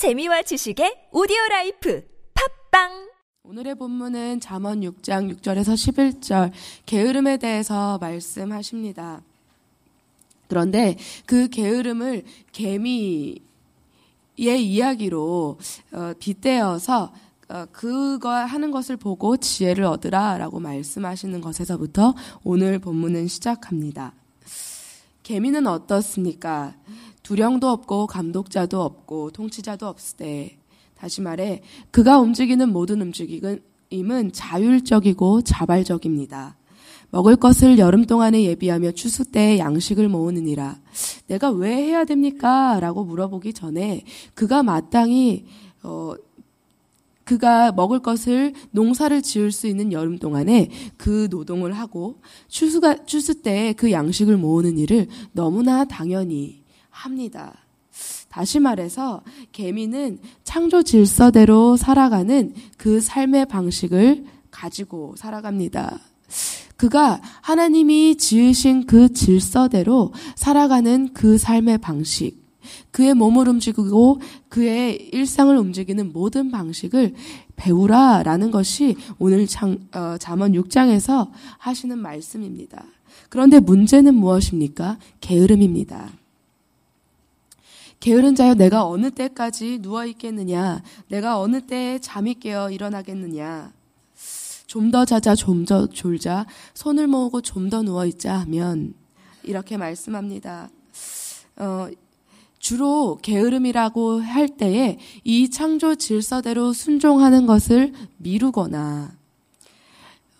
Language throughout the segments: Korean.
재미와 지식의 오디오 라이프 팟빵 오늘의 본문은 잠언 6장 6절에서 11절 게으름에 대해서 말씀하십니다. 그런데 그 게으름을 개미의 이야기로 어, 빗대어서 어, 그거 하는 것을 보고 지혜를 얻으라라고 말씀하시는 것에서부터 오늘 본문은 시작합니다. 개미는 어떻습니까? 두령도 없고 감독자도 없고 통치자도 때 다시 말해 그가 움직이는 모든 움직임은 자율적이고 자발적입니다. 먹을 것을 여름 동안에 예비하며 추수 때에 양식을 모으느니라. 내가 왜 해야 됩니까? 라고 물어보기 전에 그가 마땅히 어, 그가 먹을 것을 농사를 지을 수 있는 여름 동안에 그 노동을 하고 추수가 추수 때에 그 양식을 모으는 일을 너무나 당연히 합니다. 다시 말해서 개미는 창조 질서대로 살아가는 그 삶의 방식을 가지고 살아갑니다. 그가 하나님이 지으신 그 질서대로 살아가는 그 삶의 방식, 그의 몸을 움직이고 그의 일상을 움직이는 모든 방식을 배우라라는 것이 오늘 장, 어, 잠언 6장에서 하시는 말씀입니다. 그런데 문제는 무엇입니까? 게으름입니다. 게으른 자여 내가 어느 때까지 누워 있겠느냐? 내가 어느 때에 잠이 깨어 일어나겠느냐? 좀 더 자자, 좀 더 졸자, 손을 모으고 좀 더 누워 있자 하면 이렇게 말씀합니다. 어, 주로 게으름이라고 할 때에 이 창조 질서대로 순종하는 것을 미루거나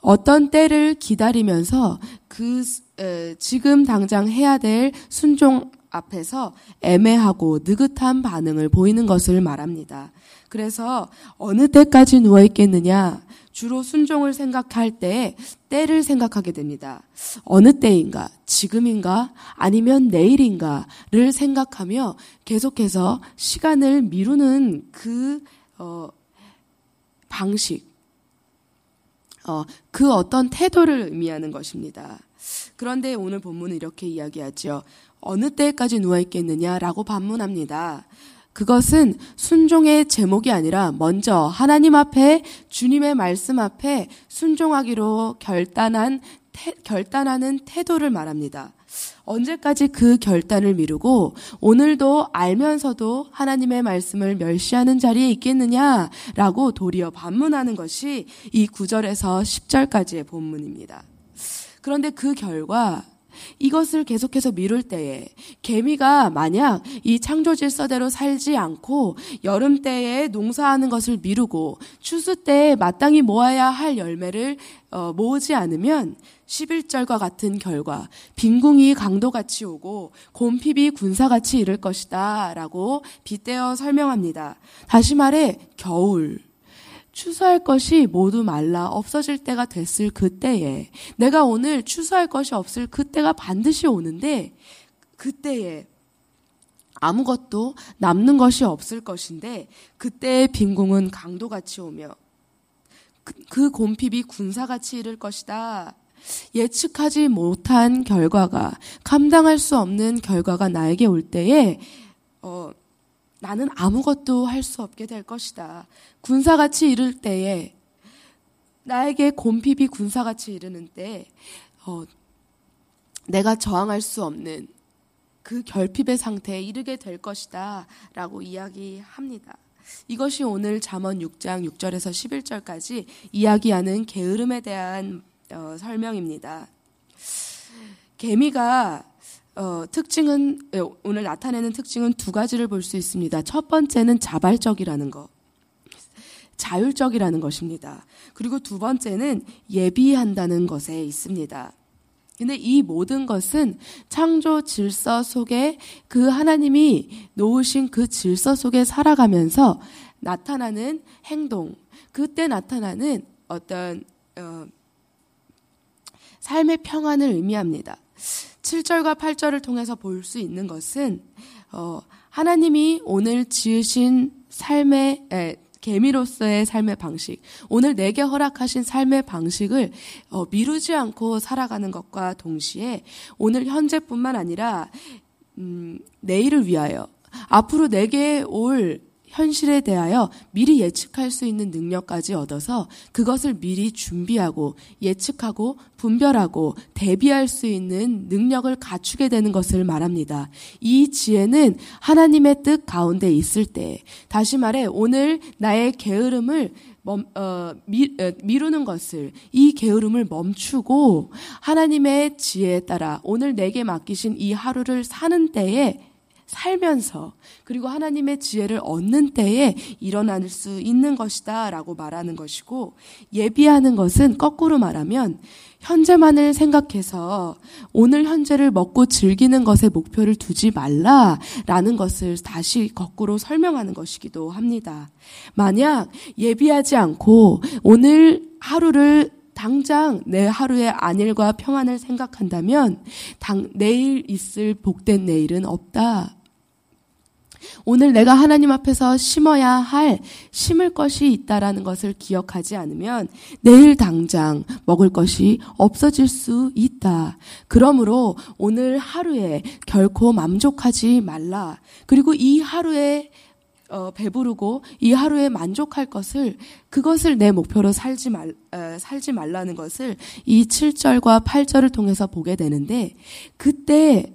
어떤 때를 기다리면서 그 에, 지금 당장 해야 될 순종 앞에서 애매하고 느긋한 반응을 보이는 것을 말합니다. 그래서 어느 때까지 누워 있겠느냐? 주로 순종을 생각할 때 때를 생각하게 됩니다. 어느 때인가, 지금인가, 아니면 내일인가를 생각하며 계속해서 시간을 미루는 그 어, 방식, 어, 그 어떤 태도를 의미하는 것입니다. 그런데 오늘 본문은 이렇게 이야기하죠. 어느 때까지 누워 있겠느냐라고 반문합니다. 그것은 순종의 제목이 아니라 먼저 하나님 앞에 주님의 말씀 앞에 순종하기로 결단한 태, 결단하는 태도를 말합니다. 언제까지 그 결단을 미루고 오늘도 알면서도 하나님의 말씀을 멸시하는 자리에 있겠느냐라고 도리어 반문하는 것이 이 9절에서 10절까지의 본문입니다. 그런데 그 결과 이것을 계속해서 미룰 때에 개미가 만약 이 창조 질서대로 살지 않고 여름 때에 농사하는 것을 미루고 추수 때에 마땅히 모아야 할 열매를 어, 모으지 않으면 11절과 같은 결과 빈궁이 강도같이 오고 곰핍이 군사같이 이를 것이다 라고 빗대어 설명합니다. 다시 말해 겨울 추수할 것이 모두 말라 없어질 때가 됐을 그때에 내가 오늘 추수할 것이 없을 그때가 반드시 오는데 그때에 아무것도 남는 것이 없을 것인데 그때의 빈궁은 강도같이 오며 그, 그 곰핍이 군사같이 이를 것이다. 예측하지 못한 결과가 감당할 수 없는 결과가 나에게 올 때에 어, 나는 아무것도 할 수 없게 될 것이다. 군사같이 이를 때에 나에게 곰핍이 군사같이 이르는 때 어, 내가 저항할 수 없는 그 결핍의 상태에 이르게 될 것이다 라고 이야기합니다. 이것이 오늘 잠언 6장 6절에서 11절까지 이야기하는 게으름에 대한 어, 설명입니다. 개미가 어, 특징은 예, 오늘 나타내는 특징은 두 가지를 볼 수 있습니다. 첫 번째는 자발적이라는 것. 자율적이라는 것입니다. 그리고 두 번째는 예비한다는 것에 있습니다. 근데 이 모든 것은 창조 질서 속에 그 하나님이 놓으신 그 질서 속에 살아가면서 나타나는 행동, 그때 나타나는 어떤 어, 삶의 평안을 의미합니다. 7절과 8절을 통해서 볼 수 있는 것은 어, 하나님이 오늘 지으신 삶의 에, 개미로서의 삶의 방식, 오늘 내게 허락하신 삶의 방식을 어, 미루지 않고 살아가는 것과 동시에 오늘 현재뿐만 아니라 음, 내일을 위하여 앞으로 내게 올 현실에 대하여 미리 예측할 수 있는 능력까지 얻어서 그것을 미리 준비하고 예측하고 분별하고 대비할 수 있는 능력을 갖추게 되는 것을 말합니다. 이 지혜는 하나님의 뜻 가운데 있을 때, 다시 말해 오늘 나의 게으름을 멈, 어, 미, 어, 미루는 것을 이 게으름을 멈추고 하나님의 지혜에 따라 오늘 내게 맡기신 이 하루를 사는 때에 살면서 그리고 하나님의 지혜를 얻는 때에 일어날 수 있는 것이다 라고 말하는 것이고 예비하는 것은 거꾸로 말하면 현재만을 생각해서 오늘 현재를 먹고 즐기는 것에 목표를 두지 말라라는 것을 다시 거꾸로 설명하는 것이기도 합니다. 만약 예비하지 않고 오늘 하루를 당장 내 하루의 안일과 평안을 생각한다면 당, 내일 있을 복된 내일은 없다. 오늘 내가 하나님 앞에서 심어야 할 심을 것이 있다라는 것을 기억하지 않으면 내일 당장 먹을 것이 없어질 수 있다. 그러므로 오늘 하루에 결코 만족하지 말라. 그리고 이 하루에 어, 배부르고 이 하루에 만족할 것을 그것을 내 목표로 살지 말 어, 살지 말라는 것을 이 7절과 8절을 통해서 보게 되는데 그때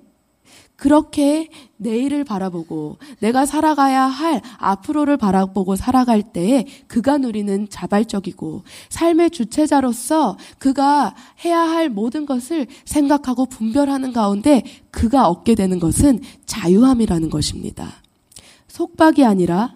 그렇게 내일을 바라보고 내가 살아가야 할 앞으로를 바라보고 살아갈 때에 그가 누리는 자발적이고 삶의 주체자로서 그가 해야 할 모든 것을 생각하고 분별하는 가운데 그가 얻게 되는 것은 자유함이라는 것입니다. 속박이 아니라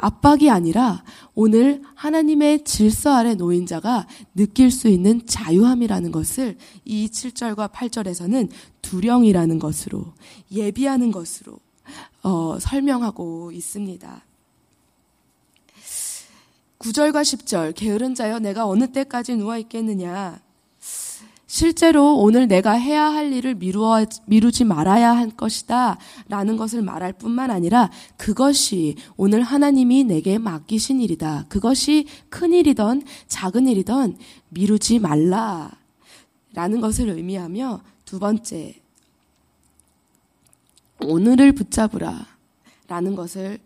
압박이 아니라 오늘 하나님의 질서 아래 놓인 자가 느낄 수 있는 자유함이라는 것을 이 7절과 8절에서는 두령이라는 것으로 예비하는 것으로 어, 설명하고 있습니다. 9절과 10절 게으른 자여 내가 어느 때까지 누워 있겠느냐 실제로 오늘 내가 해야 할 일을 미루어, 미루지 말아야 할 것이다. 라는 것을 말할 뿐만 아니라 그것이 오늘 하나님이 내게 맡기신 일이다. 그것이 큰 일이던 작은 일이던 미루지 말라. 라는 것을 의미하며 두 번째, 오늘을 붙잡으라. 라는 것을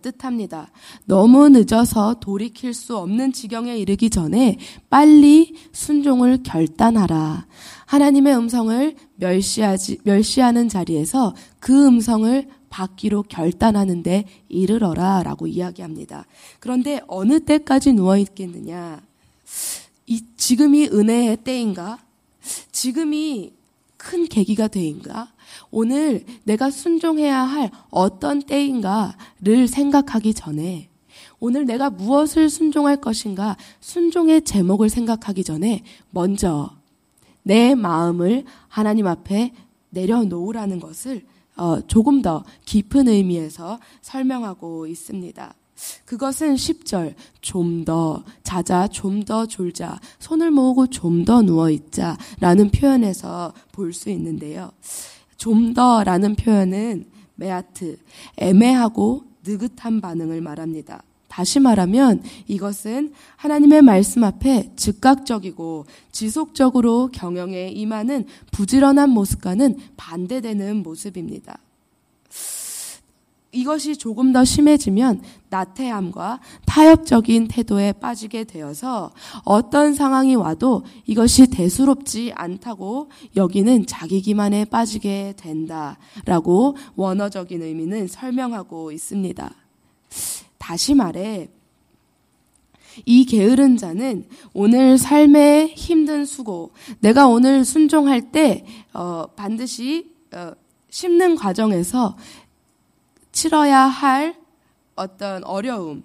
뜻합니다. 너무 늦어서 돌이킬 수 없는 지경에 이르기 전에 빨리 순종을 결단하라. 하나님의 음성을 멸시하지, 멸시하는 자리에서 그 음성을 받기로 결단하는데 이르러라 라고 이야기합니다. 그런데 어느 때까지 누워있겠느냐? 이, 지금이 은혜의 때인가? 지금이 큰 계기가 되인가? 오늘 내가 순종해야 할 어떤 때인가를 생각하기 전에 오늘 내가 무엇을 순종할 것인가 순종의 제목을 생각하기 전에 먼저 내 마음을 하나님 앞에 내려놓으라는 것을 어, 조금 더 깊은 의미에서 설명하고 있습니다. 그것은 10절, 좀 더 자자, 좀 더 졸자, 손을 모으고 좀 더 누워 있자 라는 표현에서 볼 수 있는데요. 좀 더라는 표현은 메아트, 애매하고 느긋한 반응을 말합니다. 다시 말하면 이것은 하나님의 말씀 앞에 즉각적이고 지속적으로 경영에 임하는 부지런한 모습과는 반대되는 모습입니다. 이것이 조금 더 심해지면 나태함과 타협적인 태도에 빠지게 되어서 어떤 상황이 와도 이것이 대수롭지 않다고 여기는 자기 기만에 빠지게 된다라고 원어적인 의미는 설명하고 있습니다. 다시 말해 이 게으른 자는 오늘 삶의 힘든 수고, 내가 오늘 순종할 때 어, 반드시 어, 심는 과정에서 치러야 할 어떤 어려움,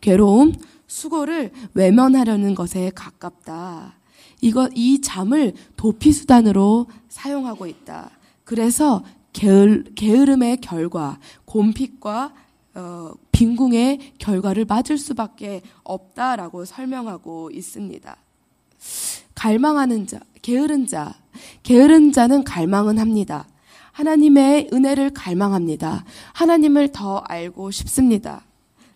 괴로움, 수고를 외면하려는 것에 가깝다. 이거 이 잠을 도피 수단으로 사용하고 있다. 그래서 게을, 게으름의 결과, 곰핍과 어, 빈궁의 결과를 맞을 수밖에 없다라고 설명하고 있습니다. 갈망하는 자, 게으른 자, 게으른 자는 갈망은 합니다. 하나님의 은혜를 갈망합니다. 하나님을 더 알고 싶습니다.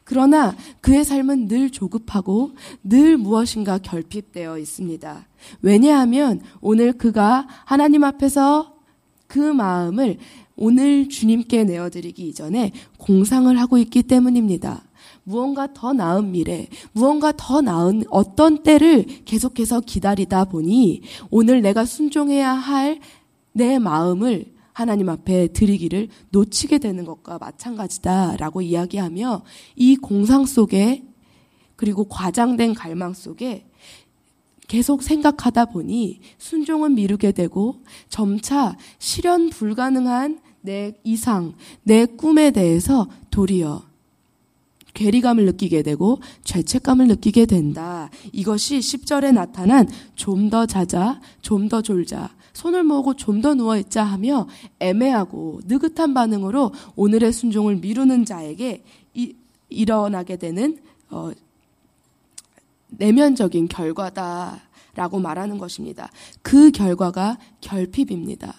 그러나 그의 삶은 늘 조급하고 늘 무엇인가 결핍되어 있습니다. 왜냐하면 오늘 그가 하나님 앞에서 그 마음을 오늘 주님께 내어드리기 이전에 공상을 하고 있기 때문입니다. 무언가 더 나은 미래, 무언가 더 나은 어떤 때를 계속해서 기다리다 보니 오늘 내가 순종해야 할 내 마음을 하나님 앞에 드리기를 놓치게 되는 것과 마찬가지다라고 이야기하며 이 공상 속에 그리고 과장된 갈망 속에 계속 생각하다 보니 순종은 미루게 되고 점차 실현 불가능한 내 이상, 내 꿈에 대해서 도리어 괴리감을 느끼게 되고 죄책감을 느끼게 된다. 이것이 10절에 나타난 좀 더 자자, 좀 더 졸자, 손을 모으고 좀 더 누워있자 하며 애매하고 느긋한 반응으로 오늘의 순종을 미루는 자에게 이, 일어나게 되는 어, 내면적인 결과다라고 말하는 것입니다. 그 결과가 결핍입니다.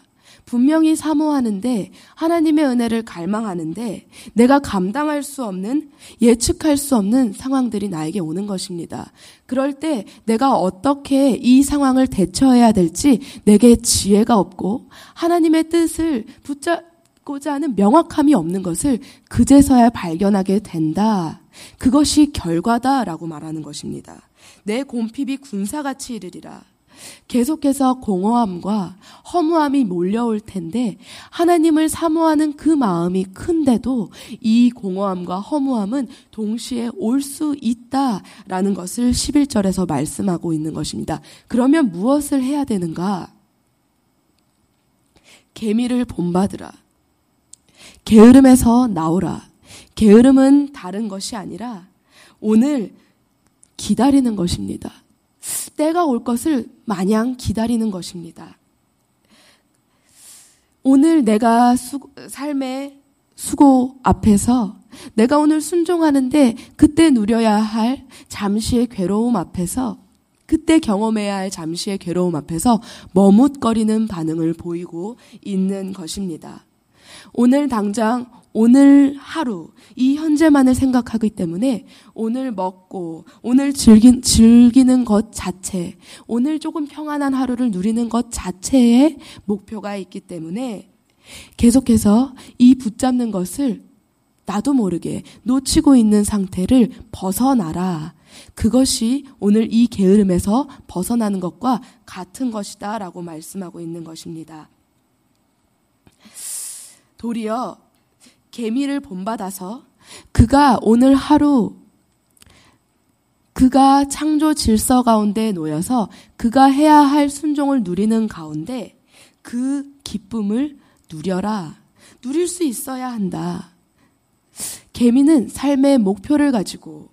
분명히 사모하는데 하나님의 은혜를 갈망하는데 내가 감당할 수 없는 예측할 수 없는 상황들이 나에게 오는 것입니다. 그럴 때 내가 어떻게 이 상황을 대처해야 될지 내게 지혜가 없고 하나님의 뜻을 붙잡고자 하는 명확함이 없는 것을 그제서야 발견하게 된다. 그것이 결과다라고 말하는 것입니다. 내 곰핍이 군사같이 이르리라. 계속해서 공허함과 허무함이 몰려올 텐데 하나님을 사모하는 그 마음이 큰데도 이 공허함과 허무함은 동시에 올 수 있다라는 것을 11절에서 말씀하고 있는 것입니다. 그러면 무엇을 해야 되는가? 개미를 본받으라. 게으름에서 나오라. 게으름은 다른 것이 아니라 오늘 기다리는 것입니다. 때가 올 것을 마냥 기다리는 것입니다. 오늘 내가 수, 삶의 수고 앞에서 내가 오늘 순종하는데 그때 누려야 할 잠시의 괴로움 앞에서 그때 경험해야 할 잠시의 괴로움 앞에서 머뭇거리는 반응을 보이고 있는 것입니다. 오늘 당장 오늘 하루, 이 현재만을 생각하기 때문에 오늘 먹고, 오늘 즐기, 즐기는 것 자체, 오늘 조금 평안한 하루를 누리는 것 자체에 목표가 있기 때문에 계속해서 이 붙잡는 것을 나도 모르게 놓치고 있는 상태를 벗어나라. 그것이 오늘 이 게으름에서 벗어나는 것과 같은 것이다 라고 말씀하고 있는 것입니다. 도리어 개미를 본받아서 그가 오늘 하루 그가 창조 질서 가운데 놓여서 그가 해야 할 순종을 누리는 가운데 그 기쁨을 누려라. 누릴 수 있어야 한다. 개미는 삶의 목표를 가지고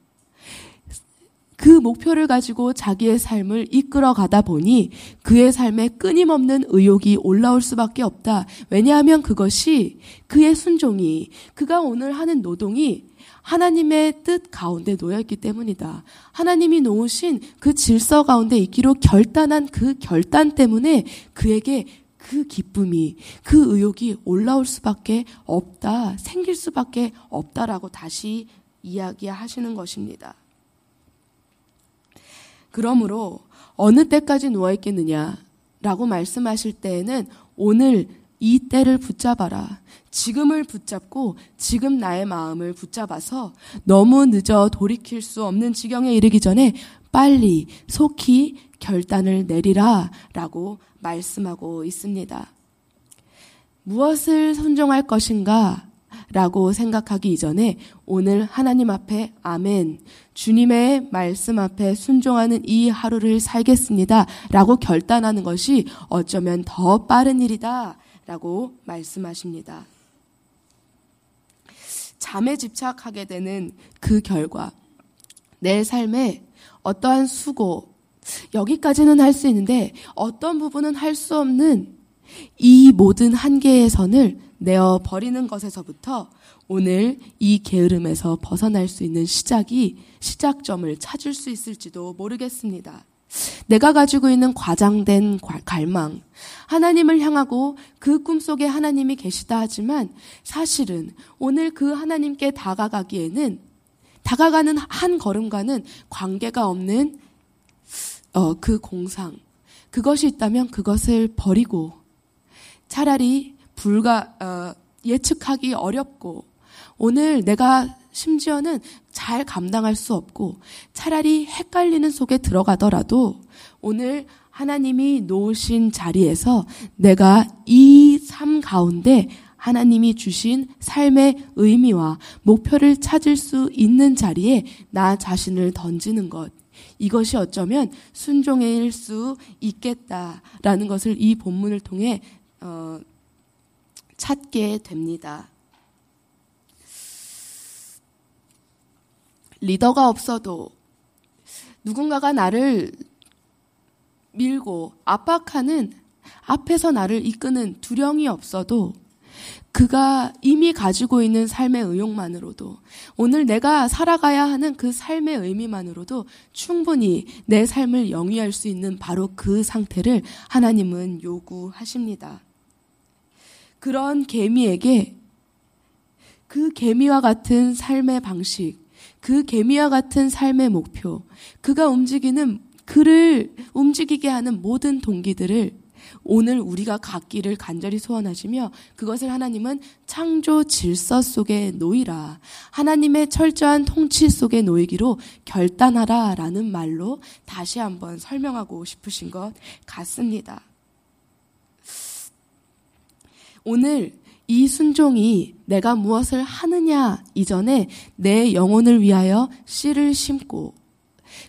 그 목표를 가지고 자기의 삶을 이끌어 가다 보니 그의 삶에 끊임없는 의욕이 올라올 수밖에 없다. 왜냐하면 그것이 그의 순종이, 그가 오늘 하는 노동이 하나님의 뜻 가운데 놓여있기 때문이다. 하나님이 놓으신 그 질서 가운데 있기로 결단한 그 결단 때문에 그에게 그 기쁨이, 그 의욕이 올라올 수밖에 없다. 생길 수밖에 없다라고 다시 이야기하시는 것입니다. 그러므로 어느 때까지 누워 있겠느냐라고 말씀하실 때에는 오늘 이 때를 붙잡아라. 지금을 붙잡고 지금 나의 마음을 붙잡아서 너무 늦어 돌이킬 수 없는 지경에 이르기 전에 빨리 속히 결단을 내리라 라고 말씀하고 있습니다. 무엇을 선정할 것인가 라고 생각하기 이전에 오늘 하나님 앞에 아멘, 주님의 말씀 앞에 순종하는 이 하루를 살겠습니다. 라고 결단하는 것이 어쩌면 더 빠른 일이다. 라고 말씀하십니다. 잠에 집착하게 되는 그 결과, 내 삶에 어떠한 수고, 여기까지는 할 수 있는데 어떤 부분은 할 수 없는 이 모든 한계의 선을 내어 버리는 것에서부터 오늘 이 게으름에서 벗어날 수 있는 시작이 시작점을 찾을 수 있을지도 모르겠습니다. 내가 가지고 있는 과장된 갈망, 하나님을 향하고 그 꿈속에 하나님이 계시다 하지만 사실은 오늘 그 하나님께 다가가기에는 다가가는 한 걸음과는 관계가 없는 어, 그 공상, 그것이 있다면 그것을 버리고 차라리 불가 어, 예측하기 어렵고 오늘 내가 심지어는 잘 감당할 수 없고 차라리 헷갈리는 속에 들어가더라도 오늘 하나님이 놓으신 자리에서 내가 이 삶 가운데 하나님이 주신 삶의 의미와 목표를 찾을 수 있는 자리에 나 자신을 던지는 것. 이것이 어쩌면 순종일 수 있겠다라는 것을 이 본문을 통해 어, 찾게 됩니다. 리더가 없어도 누군가가 나를 밀고 압박하는 앞에서 나를 이끄는 두령이 없어도 그가 이미 가지고 있는 삶의 의욕만으로도 오늘 내가 살아가야 하는 그 삶의 의미만으로도 충분히 내 삶을 영위할 수 있는 바로 그 상태를 하나님은 요구하십니다. 그런 개미에게 그 개미와 같은 삶의 방식, 그 개미와 같은 삶의 목표, 그가 움직이는 그를 움직이게 하는 모든 동기들을 오늘 우리가 갖기를 간절히 소원하시며 그것을 하나님은 창조 질서 속에 놓이라. 하나님의 철저한 통치 속에 놓이기로 결단하라 라는 말로 다시 한번 설명하고 싶으신 것 같습니다. 오늘 이 순종이 내가 무엇을 하느냐 이전에 내 영혼을 위하여 씨를 심고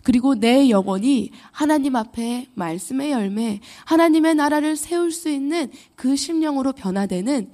그리고 내 영혼이 하나님 앞에 말씀의 열매, 하나님의 나라를 세울 수 있는 그 심령으로 변화되는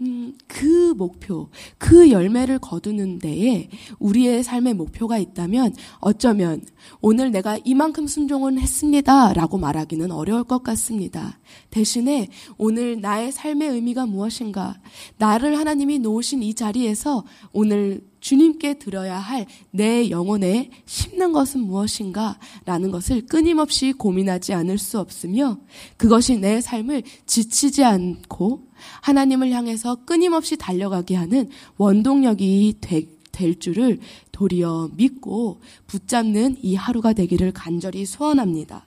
음, 그 목표, 그 열매를 거두는 데에 우리의 삶의 목표가 있다면 어쩌면 오늘 내가 이만큼 순종을 했습니다. 라고 말하기는 어려울 것 같습니다. 대신에 오늘 나의 삶의 의미가 무엇인가? 나를 하나님이 놓으신 이 자리에서 오늘 주님께 드려야 할 내 영혼에 심는 것은 무엇인가? 라는 것을 끊임없이 고민하지 않을 수 없으며 그것이 내 삶을 지치지 않고 하나님을 향해서 끊임없이 달려가게 하는 원동력이 되, 될 줄을 도리어 믿고 붙잡는 이 하루가 되기를 간절히 소원합니다.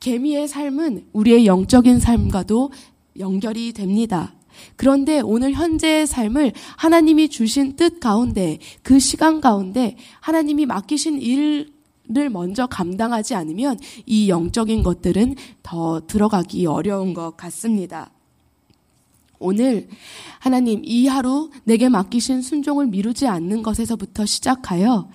개미의 삶은 우리의 영적인 삶과도 연결이 됩니다. 그런데 오늘 현재의 삶을 하나님이 주신 뜻 가운데 그 시간 가운데 하나님이 맡기신 일을 먼저 감당하지 않으면 이 영적인 것들은 더 들어가기 어려운 것 같습니다. 오늘 하나님 이 하루 내게 맡기신 순종을 미루지 않는 것에서부터 시작하여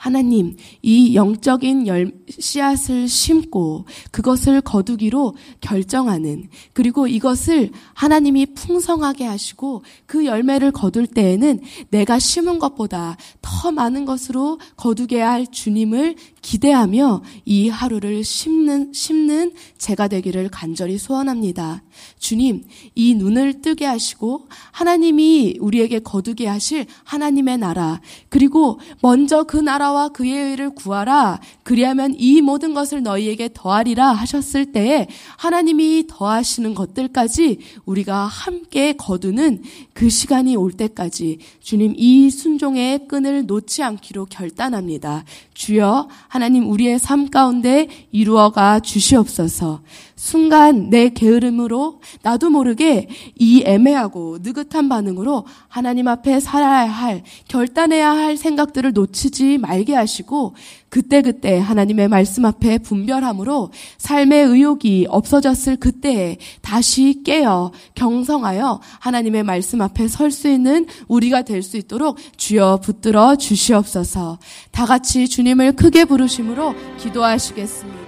하나님, 이 영적인 열, 씨앗을 심고 그것을 거두기로 결정하는 그리고 이것을 하나님이 풍성하게 하시고 그 열매를 거둘 때에는 내가 심은 것보다 더 많은 것으로 거두게 할 주님을 기대하며 이 하루를 심는, 심는 제가 되기를 간절히 소원합니다. 주님, 이 눈을 뜨게 하시고 하나님이 우리에게 거두게 하실 하나님의 나라, 그리고 먼저 그 나라와 그의 의를 구하라. 그리하면 이 모든 것을 너희에게 더하리라 하셨을 때에 하나님이 더하시는 것들까지 우리가 함께 거두는 그 시간이 올 때까지 주님 이 순종의 끈을 놓지 않기로 결단합니다. 주여 하나님 우리의 삶 가운데 이루어가 주시옵소서. 순간 내 게으름으로 나도 모르게 이 애매하고 느긋한 반응으로 하나님 앞에 살아야 할, 결단해야 할 생각들을 놓치지 말게 하시고 그때그때 하나님의 말씀 앞에 분별함으로 삶의 의욕이 없어졌을 그때에 다시 깨어 경성하여 하나님의 말씀 앞에 설 수 있는 우리가 될 수 있도록 주여 붙들어 주시옵소서. 다 같이 주님을 크게 부르심으로 기도하시겠습니다.